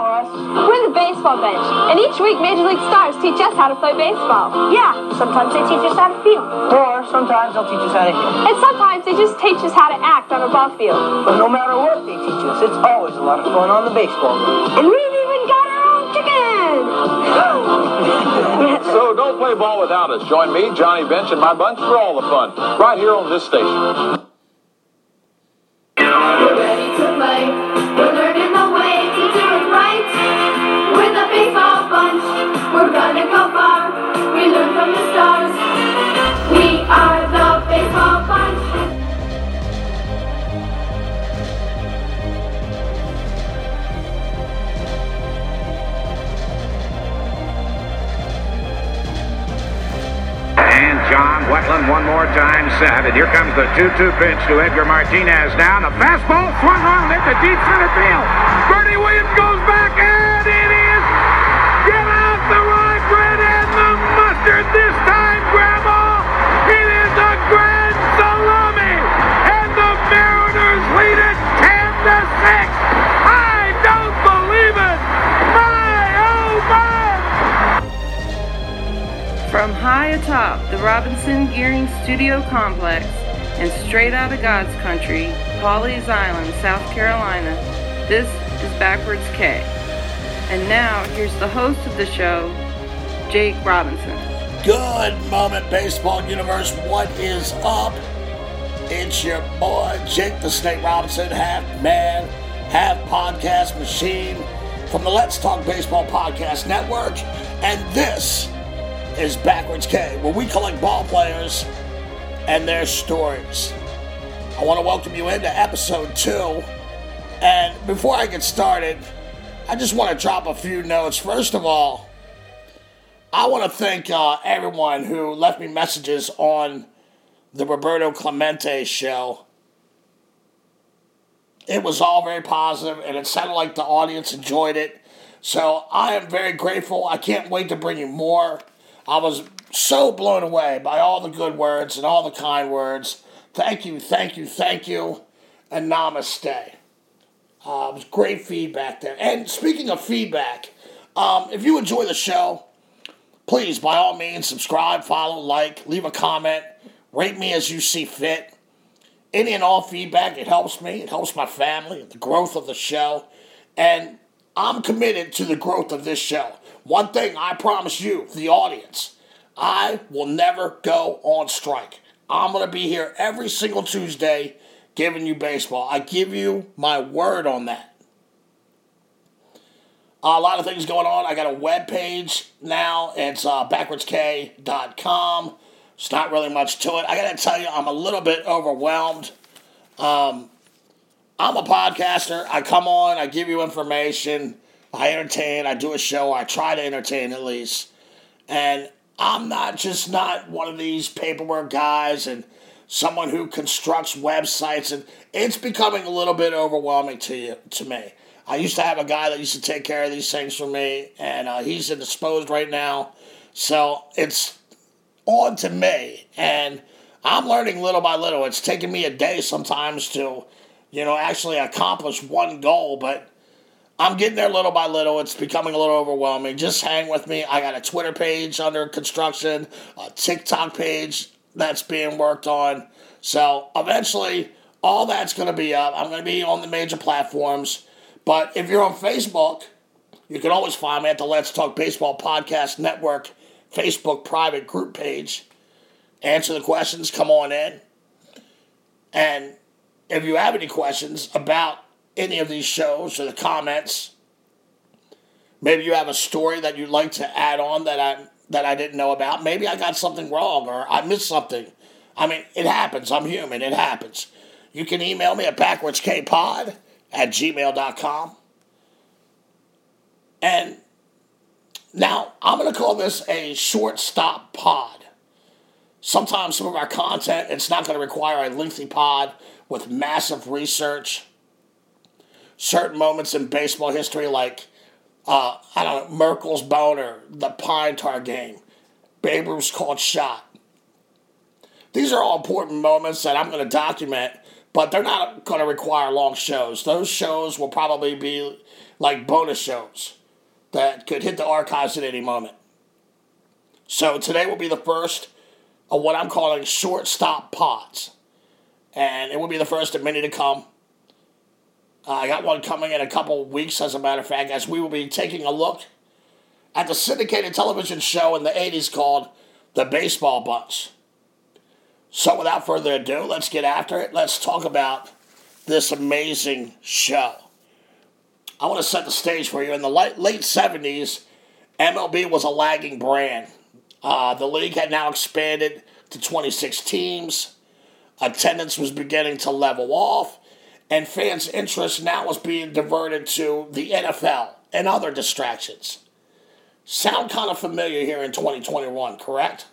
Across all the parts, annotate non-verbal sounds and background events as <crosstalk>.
are us? We're the baseball bunch, and each week Major League Stars teach us how to play baseball. Yeah, sometimes they teach us how to feel. Or sometimes they'll teach us how to hit. And sometimes they just teach us how to act on a ball field. But no matter what they teach us, it's always a lot of fun on the baseball field. And we've even got our own chicken! So don't play ball without us. Join me, Johnny Bench, and my bunch for all the fun, right here on this station. Time. And here comes the 2-2 pitch to Edgar Martinez now. And the fastball swung on into deep center field. Bernie Williams goes back and it is get out the rye bread and the mustard this time, From high atop the Robinson Gearing Studio Complex and straight out of God's country, Pawleys Island, South Carolina, this is Backwards K. And now, here's the host of the show, Jake Robinson. Good moment, baseball universe. What is up? It's your boy Jake the Snake Robinson, half man, half podcast machine from the Let's Talk Baseball Podcast Network, and this is Backwards K, where we collect ball players and their stories. I want to welcome you into episode two. And before I get started, I just want to drop a few notes. First of all, I want to thank uh, everyone who left me messages on the Roberto Clemente show. It was all very positive, and it sounded like the audience enjoyed it. So I am very grateful. I can't wait to bring you more. I was so blown away by all the good words and all the kind words. Thank you, thank you, thank you, and namaste. Uh, it was great feedback there. And speaking of feedback, um, if you enjoy the show, please, by all means, subscribe, follow, like, leave a comment, rate me as you see fit. Any and all feedback, it helps me, it helps my family, the growth of the show, and I'm committed to the growth of this show. One thing I promise you, the audience, I will never go on strike. I'm going to be here every single Tuesday giving you baseball. I give you my word on that. a lot of things going on. I got a web page now. It's uh, backwardsk.com. It's not really much to it. I got to tell you, I'm a little bit overwhelmed. Um, I'm a podcaster. I come on, I give you information, I entertain, I do a show, I try to entertain at least. And I'm not just not one of these paperwork guys and someone who constructs websites and it's becoming a little bit overwhelming to you to me. I used to have a guy that used to take care of these things for me and uh, he's indisposed right now. So it's on to me and I'm learning little by little. It's taking me a day sometimes to, you know, actually accomplish one goal, but I'm getting there little by little. It's becoming a little overwhelming. Just hang with me. I got a Twitter page under construction, a TikTok page that's being worked on. So eventually, all that's going to be up. I'm going to be on the major platforms. But if you're on Facebook, you can always find me at the Let's Talk Baseball Podcast Network Facebook private group page. Answer the questions, come on in. And if you have any questions about any of these shows or the comments, maybe you have a story that you'd like to add on that I that I didn't know about. Maybe I got something wrong or I missed something. I mean, it happens. I'm human. It happens. You can email me at backwardskpod at gmail.com. And now I'm going to call this a short stop pod. Sometimes some of our content, it's not going to require a lengthy pod with massive research. Certain moments in baseball history, like, uh, I don't know, Merkle's boner, the Pine Tar game, Babe Ruth's called shot. These are all important moments that I'm going to document but they're not going to require long shows. Those shows will probably be like bonus shows that could hit the archives at any moment. So today will be the first of what I'm calling shortstop pods. And it will be the first of many to come. Uh, I got one coming in a couple weeks, as a matter of fact, as we will be taking a look at the syndicated television show in the 80s called The Baseball Bunch. So, without further ado, let's get after it. Let's talk about this amazing show. I want to set the stage for you. In the late, late 70s, MLB was a lagging brand. Uh, the league had now expanded to 26 teams. Attendance was beginning to level off, and fans' interest now was being diverted to the NFL and other distractions. Sound kind of familiar here in 2021, correct?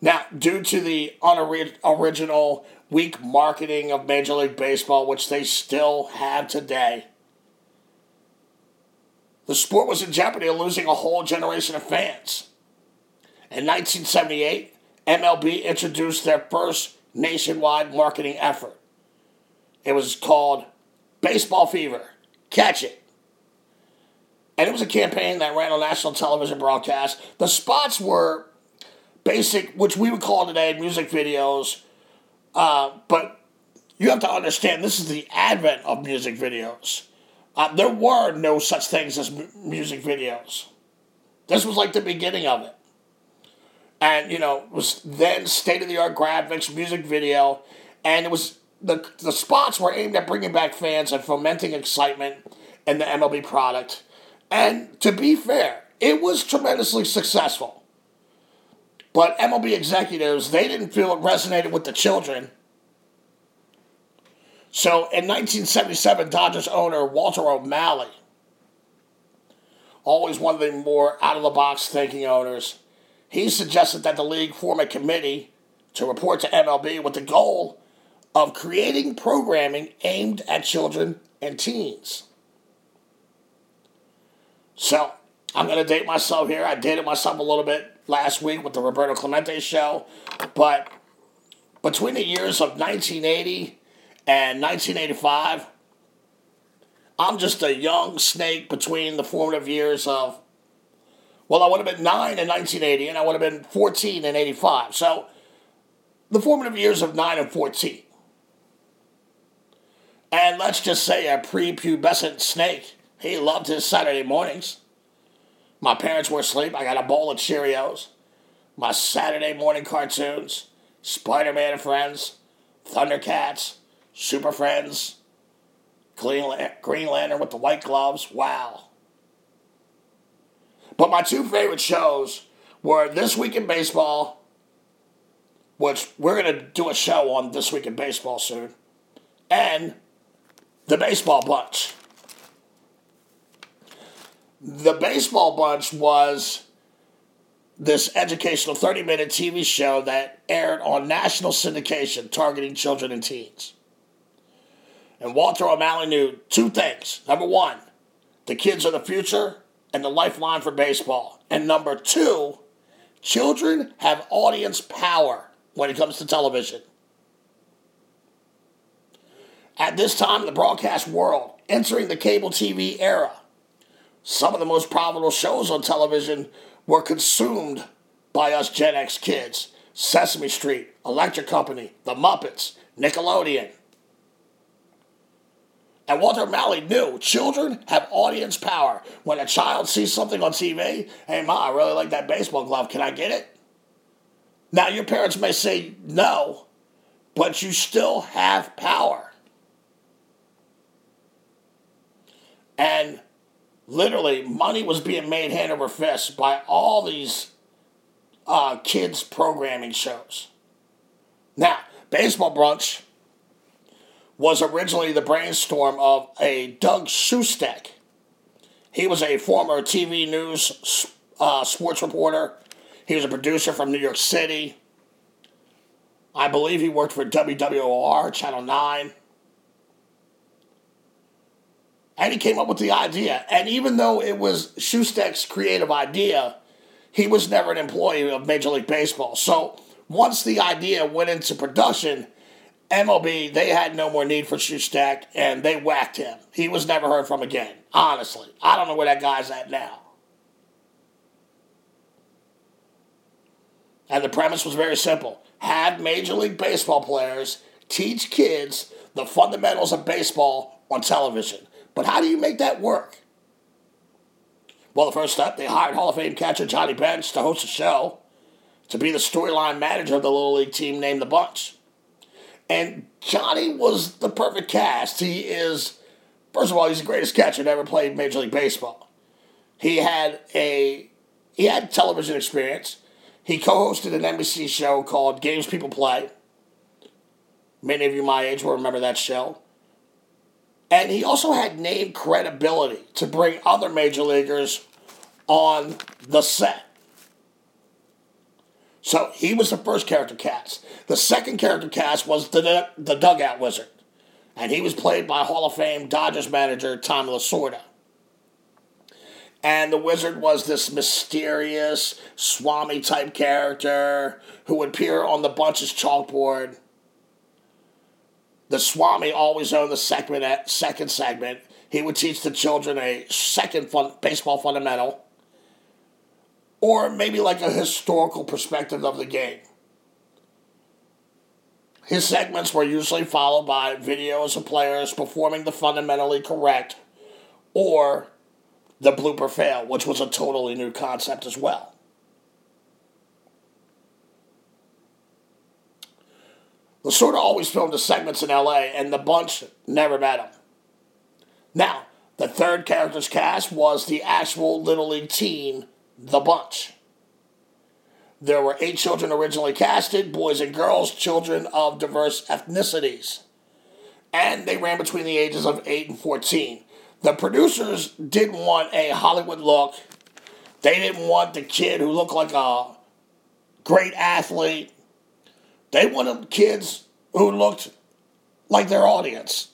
Now, due to the unoriginal, weak marketing of Major League Baseball, which they still have today, the sport was in jeopardy of losing a whole generation of fans. In 1978, MLB introduced their first nationwide marketing effort. It was called Baseball Fever Catch It. And it was a campaign that ran on national television broadcast. The spots were basic, which we would call today music videos. Uh, but you have to understand this is the advent of music videos. Uh, there were no such things as m- music videos. This was like the beginning of it. And, you know, it was then state of the art graphics, music video, and it was the, the spots were aimed at bringing back fans and fomenting excitement in the MLB product. And to be fair, it was tremendously successful. But MLB executives, they didn't feel it resonated with the children. So in 1977, Dodgers owner Walter O'Malley, always one of the more out of the box thinking owners, he suggested that the league form a committee to report to MLB with the goal of creating programming aimed at children and teens. So I'm going to date myself here. I dated myself a little bit last week with the Roberto Clemente show, but between the years of 1980 and 1985, I'm just a young snake between the formative years of, well, I would have been 9 in 1980 and I would have been 14 in 85. So the formative years of 9 and 14. And let's just say a prepubescent snake. He loved his Saturday mornings. My parents were asleep. I got a bowl of Cheerios. My Saturday morning cartoons Spider Man and Friends, Thundercats, Super Friends, Green Lantern with the white gloves. Wow. But my two favorite shows were This Week in Baseball, which we're going to do a show on This Week in Baseball soon, and The Baseball Bunch. The Baseball Bunch was this educational 30 minute TV show that aired on national syndication targeting children and teens. And Walter O'Malley knew two things. Number one, the kids are the future and the lifeline for baseball. And number two, children have audience power when it comes to television. At this time in the broadcast world, entering the cable TV era, some of the most profitable shows on television were consumed by us Gen X kids Sesame Street, Electric Company, The Muppets, Nickelodeon. And Walter O'Malley knew children have audience power. When a child sees something on TV, hey, Ma, I really like that baseball glove. Can I get it? Now, your parents may say no, but you still have power. And literally money was being made hand over fist by all these uh, kids programming shows. Now, Baseball Bunch was originally the brainstorm of a Doug Shustak. He was a former TV news uh, sports reporter. He was a producer from New York City. I believe he worked for WWOR, Channel 9 and he came up with the idea. And even though it was Shustak's creative idea, he was never an employee of Major League Baseball. So once the idea went into production, MLB, they had no more need for Shustak and they whacked him. He was never heard from again. Honestly. I don't know where that guy's at now. And the premise was very simple have Major League Baseball players teach kids the fundamentals of baseball on television. But how do you make that work? Well, the first step, they hired Hall of Fame catcher Johnny Bench to host a show to be the storyline manager of the Little League team named The Bunch. And Johnny was the perfect cast. He is, first of all, he's the greatest catcher to ever play Major League Baseball. He had a he had television experience. He co-hosted an NBC show called Games People Play. Many of you my age will remember that show. And he also had name credibility to bring other major leaguers on the set. So he was the first character cast. The second character cast was the, the dugout wizard. And he was played by Hall of Fame Dodgers manager Tom Lasorda. And the wizard was this mysterious Swami type character who would appear on the bunch's chalkboard the Swami always owned the segment at second segment. He would teach the children a second fun, baseball fundamental, or maybe like a historical perspective of the game. His segments were usually followed by videos of players performing the fundamentally correct or the blooper fail, which was a totally new concept as well. Lasorda always filmed the segments in LA, and the bunch never met him. Now, the third character's cast was the actual Little League team, The Bunch. There were eight children originally casted boys and girls, children of diverse ethnicities. And they ran between the ages of 8 and 14. The producers didn't want a Hollywood look. They didn't want the kid who looked like a great athlete they wanted kids who looked like their audience.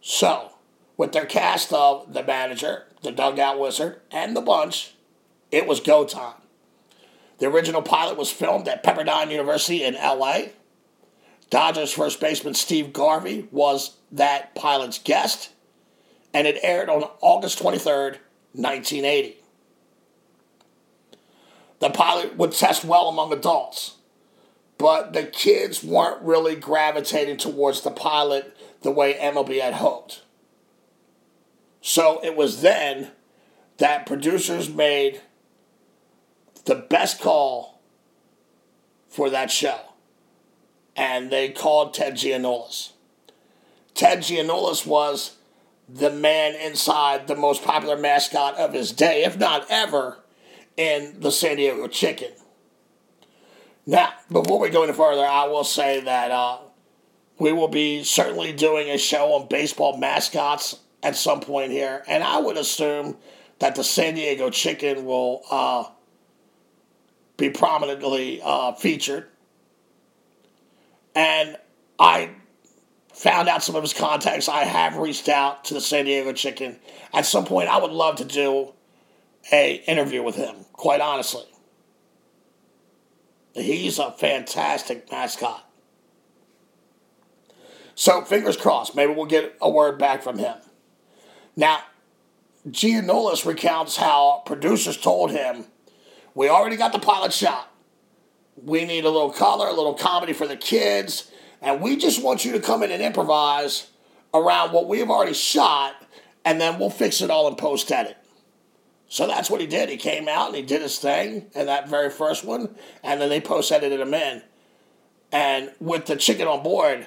So, with their cast of the manager, the dugout wizard, and the bunch, it was go time. The original pilot was filmed at Pepperdine University in LA. Dodgers first baseman Steve Garvey was that pilot's guest, and it aired on August 23rd, 1980 the pilot would test well among adults. But the kids weren't really gravitating towards the pilot the way MLB had hoped. So it was then that producers made the best call for that show. And they called Ted Giannoulis. Ted Giannoulis was the man inside the most popular mascot of his day, if not ever, in the San Diego Chicken. Now, before we go any further, I will say that uh, we will be certainly doing a show on baseball mascots at some point here, and I would assume that the San Diego Chicken will uh, be prominently uh, featured. And I found out some of his contacts. I have reached out to the San Diego Chicken. At some point, I would love to do a interview with him, quite honestly. He's a fantastic mascot. So fingers crossed, maybe we'll get a word back from him. Now, Giannoulis recounts how producers told him, We already got the pilot shot. We need a little color, a little comedy for the kids, and we just want you to come in and improvise around what we've already shot, and then we'll fix it all in post edit. So that's what he did. He came out and he did his thing in that very first one, and then they post edited him in. And with the chicken on board,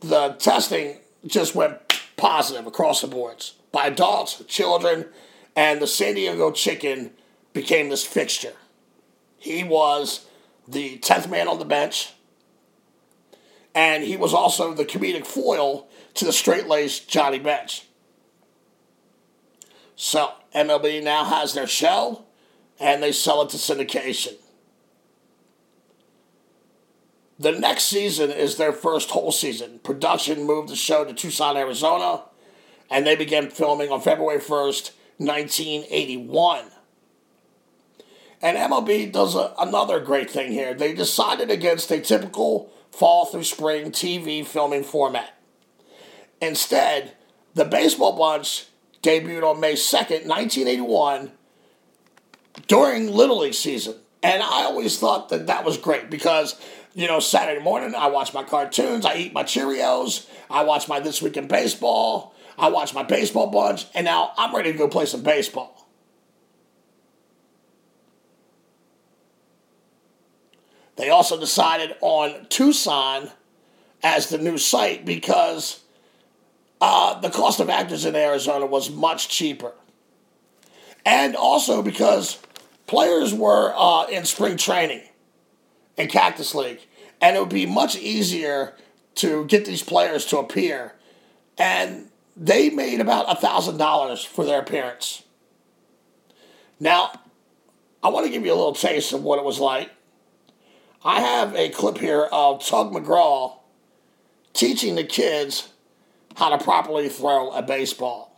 the testing just went positive across the boards by adults, children, and the San Diego chicken became this fixture. He was the 10th man on the bench, and he was also the comedic foil to the straight laced Johnny Bench. So MLB now has their show and they sell it to syndication. The next season is their first whole season. Production moved the show to Tucson, Arizona, and they began filming on February 1st, 1981. And MLB does a, another great thing here. They decided against a typical fall through spring TV filming format. Instead, the Baseball Bunch debuted on May 2nd, 1981, during Little League season. And I always thought that that was great because, you know, Saturday morning I watch my cartoons, I eat my Cheerios, I watch my This Week in Baseball, I watch my baseball bunch, and now I'm ready to go play some baseball. They also decided on Tucson as the new site because uh, the cost of actors in Arizona was much cheaper. And also because players were uh, in spring training in Cactus League, and it would be much easier to get these players to appear. And they made about $1,000 for their appearance. Now, I want to give you a little taste of what it was like. I have a clip here of Tug McGraw teaching the kids how to properly throw a baseball.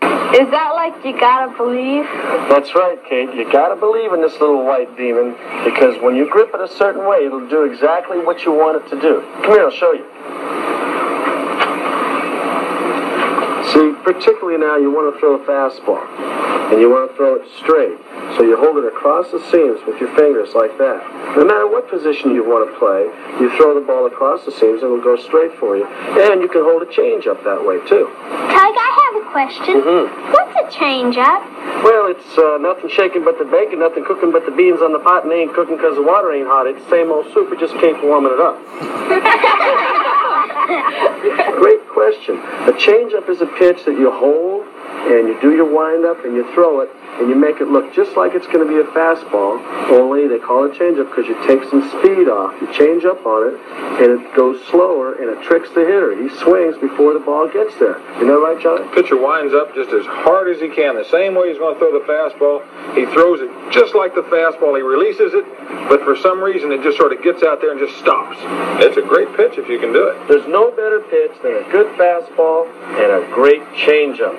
Is that like you gotta believe? That's right, Kate. You gotta believe in this little white demon because when you grip it a certain way, it'll do exactly what you want it to do. Come here, I'll show you. See, particularly now, you want to throw a fastball, and you want to throw it straight. So you hold it across the seams with your fingers like that. No matter what position you want to play, you throw the ball across the seams and it'll go straight for you. And you can hold a change up that way, too. Tug, I have a question. Mhm. What's a change up? Well, it's uh, nothing shaking but the bacon, nothing cooking but the beans on the pot, and they ain't cooking 'cause the water ain't hot. It's the same old soup, it just keeps warming it up. <laughs> Great question. A changeup is a pitch that you hold and you do your windup and you throw it and you make it look just like it's going to be a fastball, only they call it changeup because you take some speed off. You change up on it and it goes slower and it tricks the hitter. He swings before the ball gets there. You know right, Johnny? Pitcher winds up just as hard as he can, the same way he's going to throw the fastball. He throws it just like the fastball. He releases it, but for some reason it just sort of gets out there and just stops. It's a great pitch if you can do it. There's no better pitch than a good fastball and a great changeup.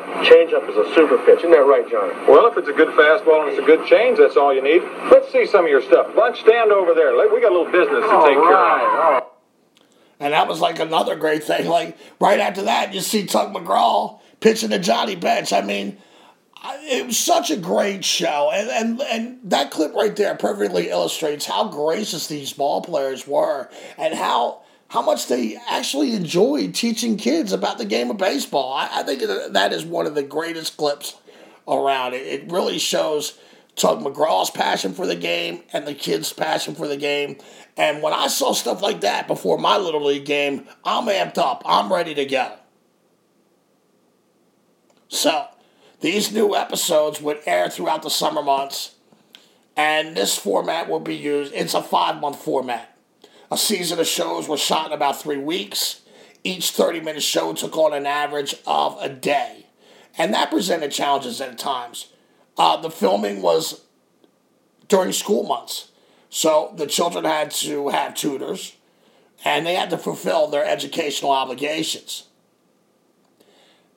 Changeup is a super pitch. Isn't that right, Johnny? Well, if it's a good fastball and it's a good change, that's all you need. Let's see some of your stuff. Bunch, stand over there. We got a little business to take care of. And that was like another great thing. Like right after that, you see Tug McGraw pitching to Johnny Bench. I mean, it was such a great show, and and and that clip right there perfectly illustrates how gracious these ball players were, and how how much they actually enjoyed teaching kids about the game of baseball. I, I think that that is one of the greatest clips around. It, it really shows Tug McGraw's passion for the game and the kids' passion for the game. And when I saw stuff like that before my Little League game, I'm amped up. I'm ready to go. So, these new episodes would air throughout the summer months, and this format will be used. It's a five month format. A season of shows was shot in about three weeks. Each 30 minute show took on an average of a day, and that presented challenges at times. Uh, the filming was during school months, so the children had to have tutors and they had to fulfill their educational obligations.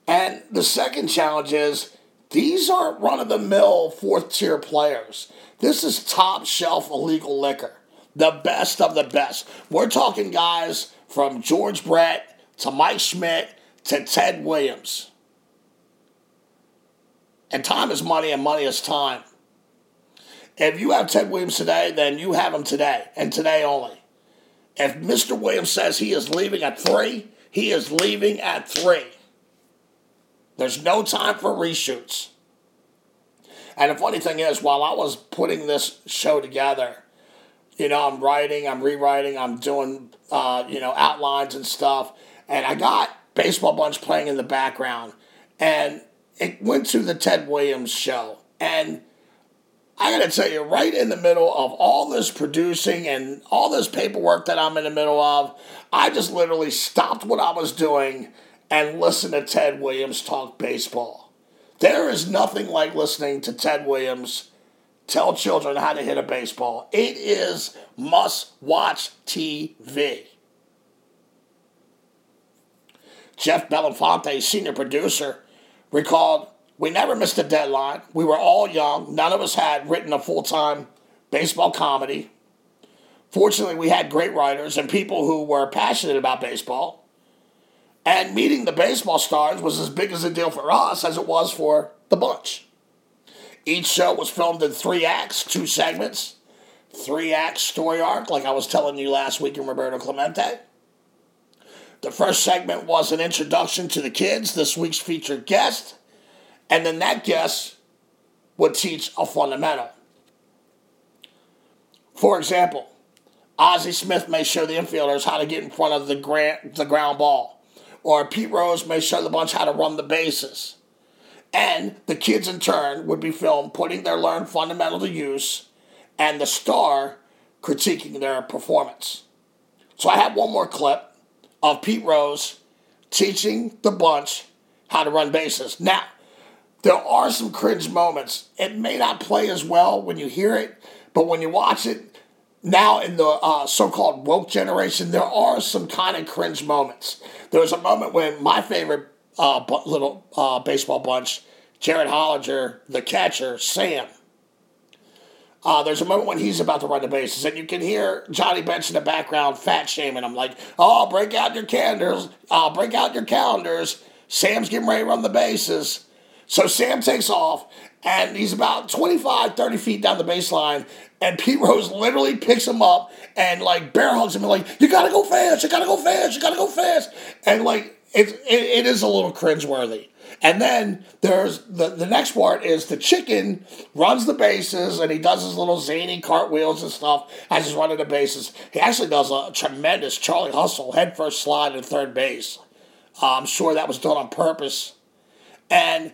And the second challenge is these aren't run of the mill fourth tier players. This is top shelf illegal liquor, the best of the best. We're talking guys from George Brett to Mike Schmidt to Ted Williams. And time is money, and money is time. If you have Ted Williams today, then you have him today, and today only. If Mr. Williams says he is leaving at three, he is leaving at three. There's no time for reshoots. And the funny thing is, while I was putting this show together, you know, I'm writing, I'm rewriting, I'm doing, uh, you know, outlines and stuff, and I got Baseball Bunch playing in the background, and it went to the Ted Williams show, and I gotta tell you, right in the middle of all this producing and all this paperwork that I'm in the middle of, I just literally stopped what I was doing and listened to Ted Williams talk baseball. There is nothing like listening to Ted Williams tell children how to hit a baseball. It is must watch TV. Jeff Belenfante, senior producer, recalled We never missed a deadline. We were all young. None of us had written a full time baseball comedy. Fortunately, we had great writers and people who were passionate about baseball. And meeting the baseball stars was as big as a deal for us as it was for the bunch. Each show was filmed in three acts, two segments, three act story arc, like I was telling you last week in Roberto Clemente. The first segment was an introduction to the kids, this week's featured guest, and then that guest would teach a fundamental. For example, Ozzie Smith may show the infielders how to get in front of the, gra- the ground ball, or Pete Rose may show the bunch how to run the bases. And the kids, in turn, would be filmed putting their learned fundamental to use, and the star critiquing their performance. So I have one more clip of Pete Rose teaching the bunch how to run bases. Now, there are some cringe moments. It may not play as well when you hear it, but when you watch it, now in the uh, so-called woke generation, there are some kind of cringe moments. There was a moment when my favorite uh, little uh, baseball bunch, Jared Hollinger, the catcher, Sam. Uh, there's a moment when he's about to run the bases, and you can hear Johnny Bench in the background fat shaming him, like, "Oh, break out your calendars! Uh, break out your calendars! Sam's getting ready to run the bases." So Sam takes off, and he's about 25, 30 feet down the baseline, and Pete Rose literally picks him up and like bear hugs him and like, you gotta go fast, you gotta go fast, you gotta go fast. And like it, it, it is a little cringeworthy. And then there's the, the next part is the chicken runs the bases and he does his little zany cartwheels and stuff as he's running the bases. He actually does a tremendous Charlie Hustle head first slide at third base. Uh, I'm sure that was done on purpose. And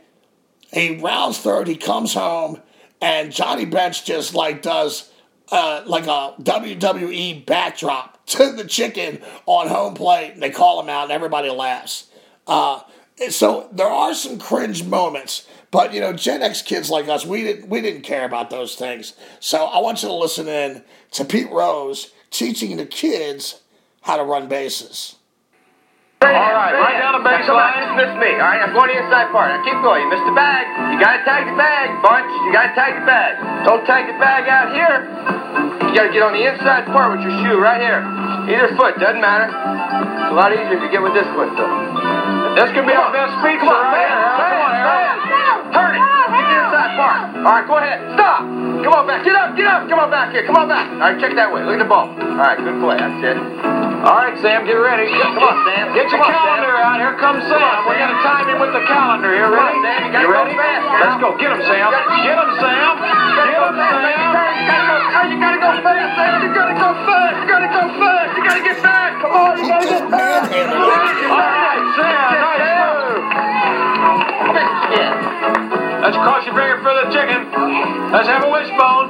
he rounds third, he comes home, and Johnny Bench just like does uh, like a WWE backdrop <laughs> to the chicken on home plate, they call him out, and everybody laughs. Uh, so there are some cringe moments, but you know, Gen X kids like us, we didn't we didn't care about those things. So I want you to listen in to Pete Rose teaching the kids how to run bases. All right, right down the baseline. Just missed me. All right, I'm going to the inside part. Now keep going. You missed the bag. You got to tag the bag, bunch. You got to tag the bag. Don't tag the bag out here. You got to get on the inside part with your shoe right here. Either foot, doesn't matter. It's a lot easier if you get with this foot, though. This could be our best pizza Come on, right man. here. Come on, Aaron. Turn it. Get the inside part. All right, go ahead. Stop. Come on back. Get up. Get up. Come on back here. Come on back. All right, check that way. Look at the ball. All right, good play. That's it. All right, Sam, get ready. Come on, Sam. Get your Come on, calendar Sam. out. Here comes Sam. on, We're going to time him with the calendar here. Come on, Ready? Sam. You You ready? fast now. Let's go. Get him, Sam. Get him, Sam. Get him, Sam. You gotta go, oh, you gotta go fast, Sam. You gotta go fast. You gotta go fast. You gotta get back. Come on, you gotta just get back. Let's cross your finger for the chicken. Let's have a wishbone.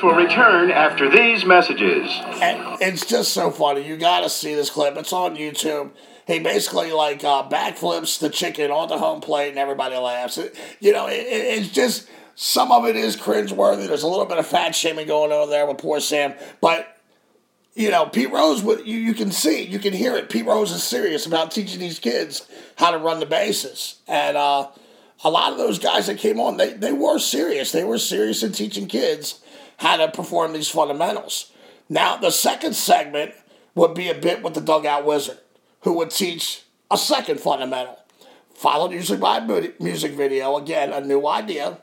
Bunch will return after these messages. And it's just so funny. You got to see this clip. It's on YouTube. He basically like uh, backflips the chicken on the home plate, and everybody laughs. It, you know, it- it's just some of it is cringeworthy. There's a little bit of fat shaming going on there with poor Sam, but you know, Pete Rose, would you, you can see, you can hear it. Pete Rose is serious about teaching these kids how to run the bases. And uh, a lot of those guys that came on, they, they were serious. They were serious in teaching kids how to perform these fundamentals. Now, the second segment would be a bit with the dugout wizard, who would teach a second fundamental, followed usually by a music video. Again, a new idea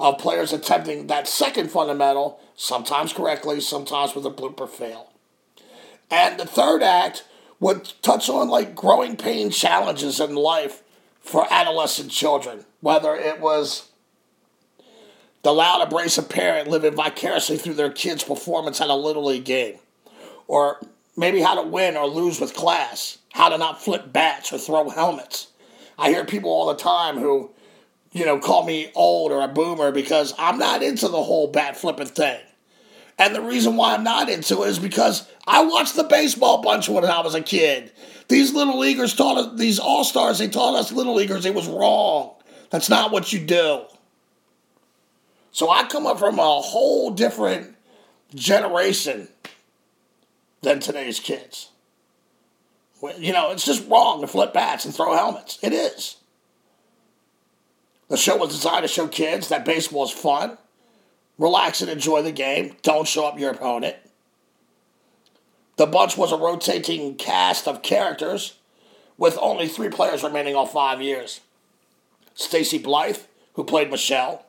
of players attempting that second fundamental, sometimes correctly, sometimes with a blooper fail. And the third act would touch on like growing pain challenges in life for adolescent children, whether it was the loud abrasive parent living vicariously through their kid's performance at a Little League game, or maybe how to win or lose with class, how to not flip bats or throw helmets, I hear people all the time who, you know, call me old or a boomer because I'm not into the whole bat flipping thing. And the reason why I'm not into it is because I watched the baseball bunch when I was a kid. These little leaguers taught us, these all stars, they taught us little leaguers it was wrong. That's not what you do. So I come up from a whole different generation than today's kids. You know, it's just wrong to flip bats and throw helmets. It is. The show was designed to show kids that baseball is fun. Relax and enjoy the game. Don't show up your opponent. The bunch was a rotating cast of characters with only three players remaining all five years. Stacy Blythe, who played Michelle,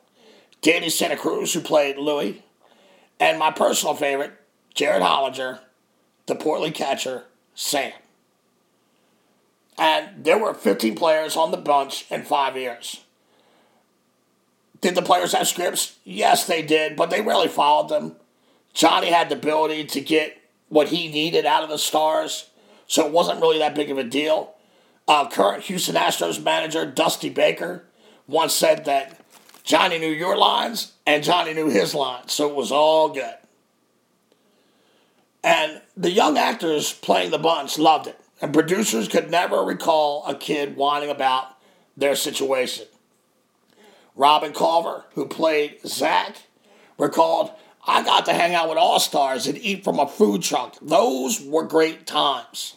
Danny Santa Cruz, who played Louie, and my personal favorite, Jared Hollinger, the portly catcher, Sam. And there were 15 players on the bunch in five years. Did the players have scripts? Yes, they did, but they rarely followed them. Johnny had the ability to get what he needed out of the stars, so it wasn't really that big of a deal. Uh, current Houston Astros manager Dusty Baker once said that Johnny knew your lines and Johnny knew his lines, so it was all good. And the young actors playing the bunch loved it, and producers could never recall a kid whining about their situation. Robin Culver, who played Zach, recalled, I got to hang out with all stars and eat from a food truck. Those were great times.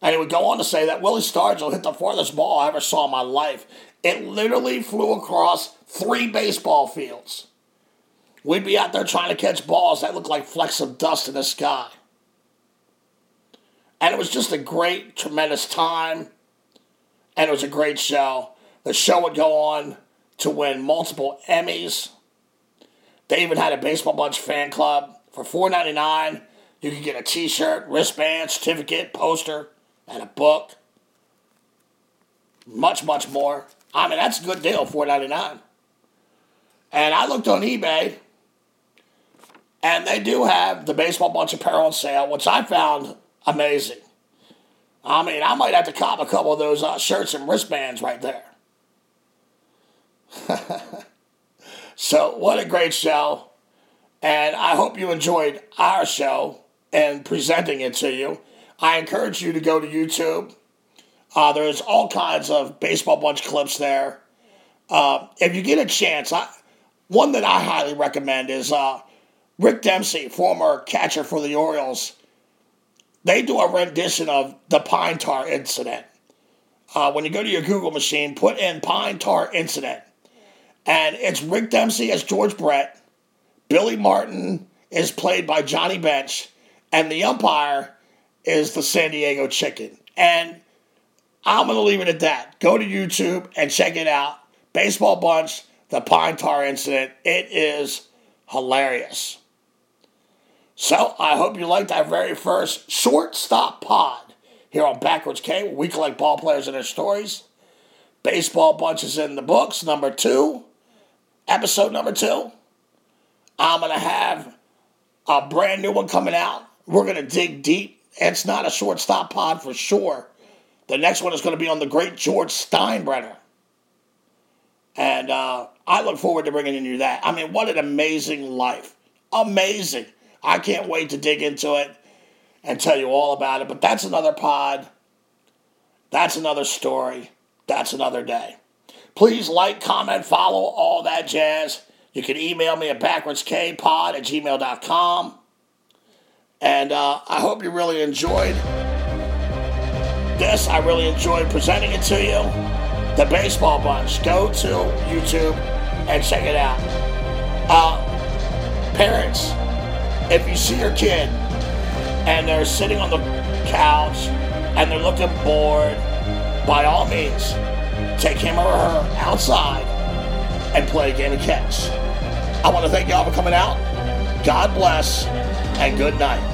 And he would go on to say that Willie Stargell hit the farthest ball I ever saw in my life. It literally flew across three baseball fields. We'd be out there trying to catch balls that looked like flecks of dust in the sky. And it was just a great, tremendous time. And it was a great show. The show would go on to win multiple Emmys. They even had a Baseball Bunch fan club. For $4.99, you could get a t shirt, wristband, certificate, poster, and a book. Much, much more. I mean, that's a good deal, $4.99. And I looked on eBay, and they do have the Baseball Bunch apparel on sale, which I found amazing. I mean, I might have to cop a couple of those uh, shirts and wristbands right there. <laughs> so, what a great show. And I hope you enjoyed our show and presenting it to you. I encourage you to go to YouTube. Uh, there's all kinds of baseball bunch clips there. Uh, if you get a chance, I, one that I highly recommend is uh, Rick Dempsey, former catcher for the Orioles. They do a rendition of the pine tar incident. Uh, when you go to your Google machine, put in pine tar incident and it's Rick Dempsey as George Brett. Billy Martin is played by Johnny Bench, and the umpire is the San Diego Chicken. And I'm going to leave it at that. Go to YouTube and check it out. Baseball Bunch, the Pine Tar Incident. It is hilarious. So I hope you liked our very first shortstop pod here on Backwards K, we collect ball players and their stories. Baseball Bunch is in the books, number two episode number two. I'm going to have a brand new one coming out. We're going to dig deep. It's not a shortstop pod for sure. The next one is going to be on the great George Steinbrenner. And uh, I look forward to bringing you that. I mean, what an amazing life. Amazing. I can't wait to dig into it and tell you all about it. But that's another pod. That's another story. That's another day. Please like, comment, follow, all that jazz. You can email me at backwardskpod at gmail.com. And uh, I hope you really enjoyed this. I really enjoyed presenting it to you. The Baseball Bunch. Go to YouTube and check it out. Uh, parents, if you see your kid and they're sitting on the couch and they're looking bored, by all means, take him or her outside and play a game of catch. I want to thank y'all for coming out. God bless and good night.